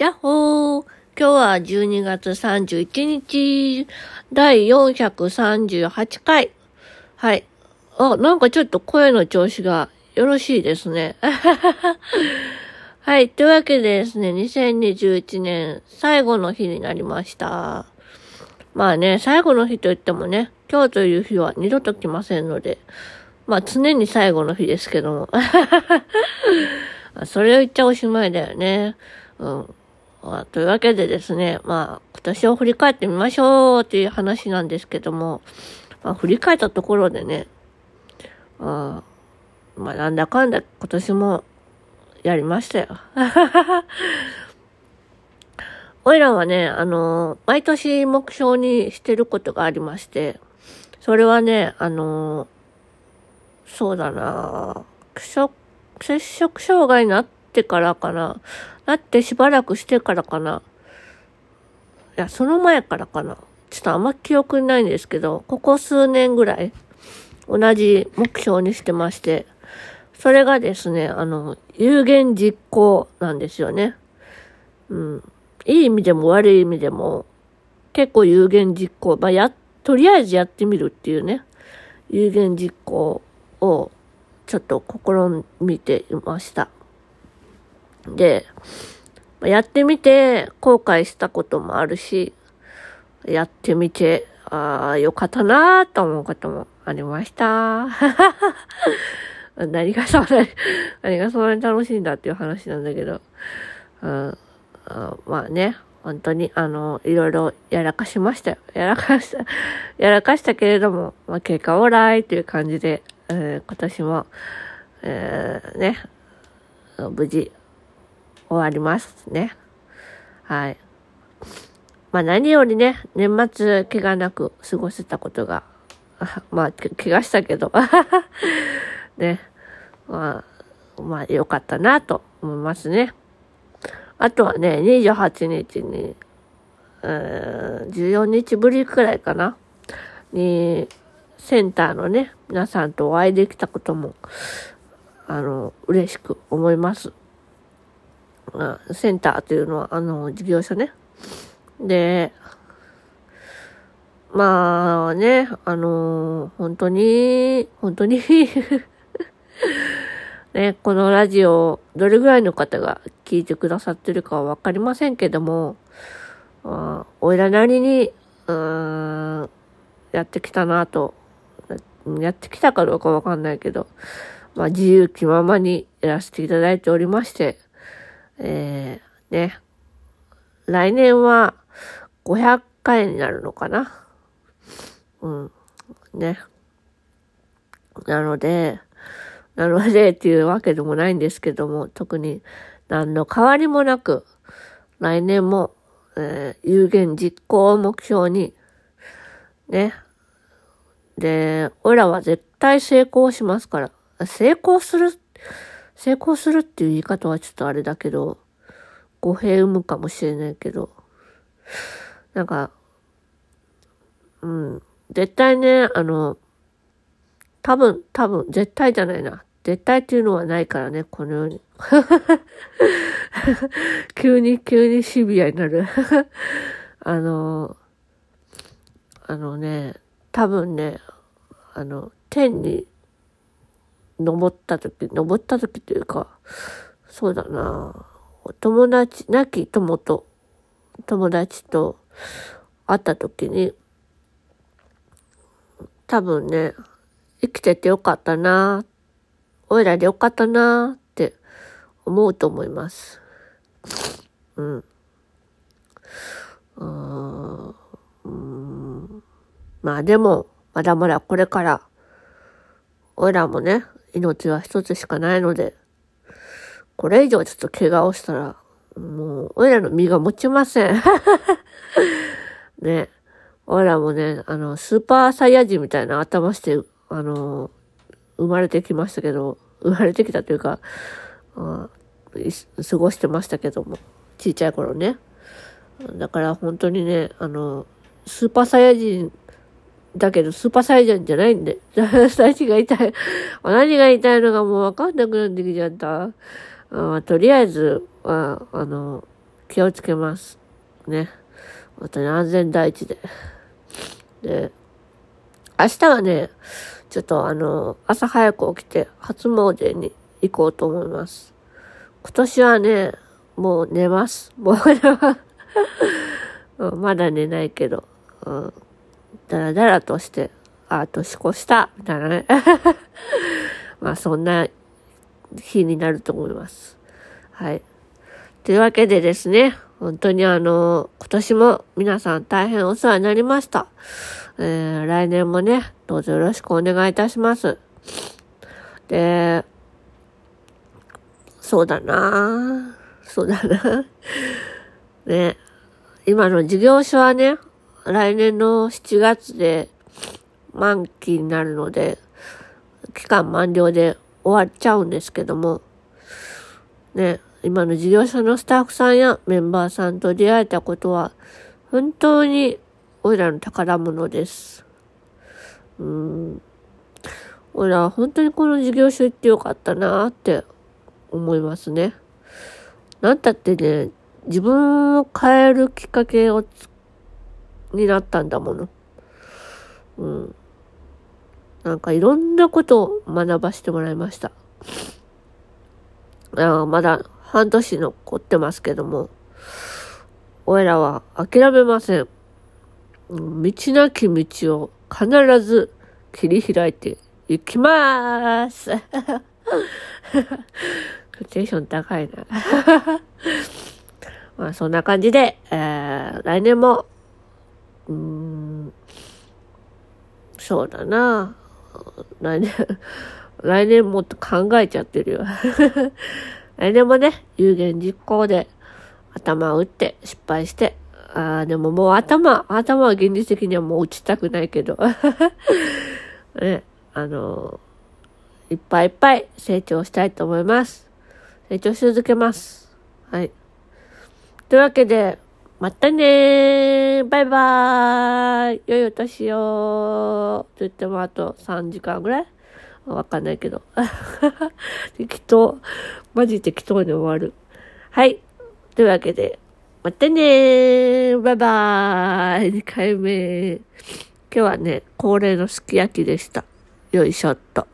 やっほー今日は12月31日、第438回。はい。あ、なんかちょっと声の調子がよろしいですね。はい。というわけでですね、2021年最後の日になりました。まあね、最後の日といってもね、今日という日は二度と来ませんので、まあ常に最後の日ですけども。それを言っちゃおしまいだよね。うん。というわけでですね、まあ、今年を振り返ってみましょうっていう話なんですけども、まあ、振り返ったところでね、あまあ、なんだかんだ今年もやりましたよ。おいらはね、あの、毎年目標にしてることがありまして、それはね、あの、そうだな接触障害になっててからかな。なってしばらくしてからかな。いや、その前からかな。ちょっとあんま記憶にないんですけど、ここ数年ぐらい同じ目標にしてまして、それがですね、あの、有言実行なんですよね。うん。いい意味でも悪い意味でも、結構有言実行。まあ、や、とりあえずやってみるっていうね、有言実行をちょっと試みていました。で、やってみて後悔したこともあるし、やってみて、ああ、よかったなーと思うこともありました。何がそんなに、何がそんなに楽しいんだっていう話なんだけど、うん、あまあね、本当に、あの、いろいろやらかしましたよ。やらかした、やらかしたけれども、まあ、結果オーライという感じで、えー、今年も、えー、ね、無事終わりますね。はい。まあ何よりね、年末怪我なく過ごせたことが、まあ、怪我したけど、ね、まあ、まあ良かったなと思いますね。あとはね、28日に、うん、14日ぶりくらいかな、に、センターのね、皆さんとお会いできたことも、あの、嬉しく思います。センターというのは、あの、事業所ね。で、まあね、あの、本当に、本当に ね、このラジオ、どれぐらいの方が聞いてくださってるかはわかりませんけども、あおいらなりに、うん、やってきたなと、やってきたかどうかわかんないけど、まあ自由気ままにやらせていただいておりまして、えー、ね。来年は500回になるのかな？うん。ね。なので、なのでっていうわけでもないんですけども、特に何の変わりもなく、来年も、えー、有言実行を目標に、ね。で、オラは絶対成功しますから。成功する成功するっていう言い方はちょっとあれだけど、語弊生むかもしれないけど、なんか、うん、絶対ね、あの、多分、多分、絶対じゃないな。絶対っていうのはないからね、このように。急に、急にシビアになる。あの、あのね、多分ね、あの、天に登った時、登った時というか、そうだな友達、亡き友と、友達と会った時に、多分ね、生きててよかったなおいらでよかったなって思うと思います。うん。うん。まあでも、まだまだこれから、おいらもね、命は一つしかないので、これ以上ちょっと怪我をしたら、もう、おいらの身が持ちません。ね。おいらもね、あの、スーパーサイヤ人みたいな頭して、あの、生まれてきましたけど、生まれてきたというか、あ過ごしてましたけども、ちっちゃい頃ね。だから本当にね、あの、スーパーサイヤ人だけど、スーパーサイヤ人じゃないんで。何が痛い。何が痛いのかもうわかんなくなってきちゃった。あとりあえず、ああの、気をつけます。ね。本当に安全第一で。で、明日はね、ちょっとあの、朝早く起きて初詣に行こうと思います。今年はね、もう寝ます。もう まだ寝ないけど、うん、だらだらとして、あ、年越した、みたいなね。まあそんな日になると思います。はい。というわけでですね、本当にあの、今年も皆さん大変お世話になりました。えー、来年もね、どうぞよろしくお願いいたします。で、そうだなそうだな ね、今の事業所はね、来年の7月で満期になるので、期間満了で終わっちゃうんですけども、ね、今の事業所のスタッフさんやメンバーさんと出会えたことは、本当に俺らの宝物です。うん。俺ら本当にこの事業所行ってよかったなって思いますね。なんたってね、自分を変えるきっかけを作になったんだもの。うん。なんかいろんなことを学ばせてもらいました。あまだ半年残ってますけども、俺らは諦めません。道なき道を必ず切り開いていきまーす。テンション高いな。まあそんな感じで、えー、来年も、うーん、そうだな。来年、来年もっと考えちゃってるよ。来年もね、有言実行で頭を打って失敗して、ああ、でももう頭、頭は現実的にはもう打ちたくないけど、ね、あのいっぱいいっぱい成長したいと思います。成長し続けます。はい。というわけで、またねーバイバーイ良いお年をと言ってもあと3時間ぐらい？わかんないけど。適当。マジ適当に終わる。はい。というわけで、またねーバイバーイ !2 回目。今日はね、恒例のすき焼きでした。よいしょっと。